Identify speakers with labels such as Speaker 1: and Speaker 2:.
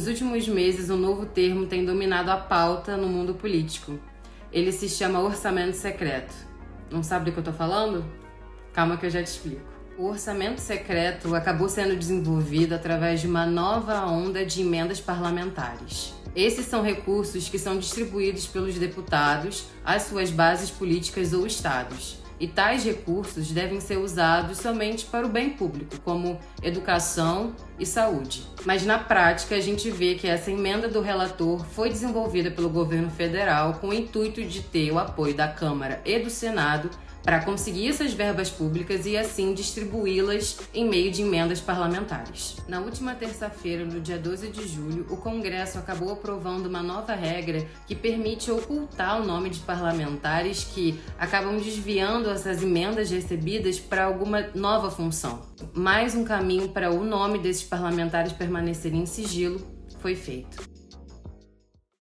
Speaker 1: nos últimos meses um novo termo tem dominado a pauta no mundo político. Ele se chama orçamento secreto. Não sabe do que eu tô falando? Calma que eu já te explico. O orçamento secreto acabou sendo desenvolvido através de uma nova onda de emendas parlamentares. Esses são recursos que são distribuídos pelos deputados às suas bases políticas ou estados e tais recursos devem ser usados somente para o bem público, como educação e saúde. Mas na prática, a gente vê que essa emenda do relator foi desenvolvida pelo governo federal com o intuito de ter o apoio da Câmara e do Senado para conseguir essas verbas públicas e assim distribuí-las em meio de emendas parlamentares. Na última terça-feira, no dia 12 de julho, o Congresso acabou aprovando uma nova regra que permite ocultar o nome de parlamentares que acabam desviando essas emendas recebidas para alguma nova função. Mais um caminho para o nome desses parlamentares permanecerem em sigilo foi feito.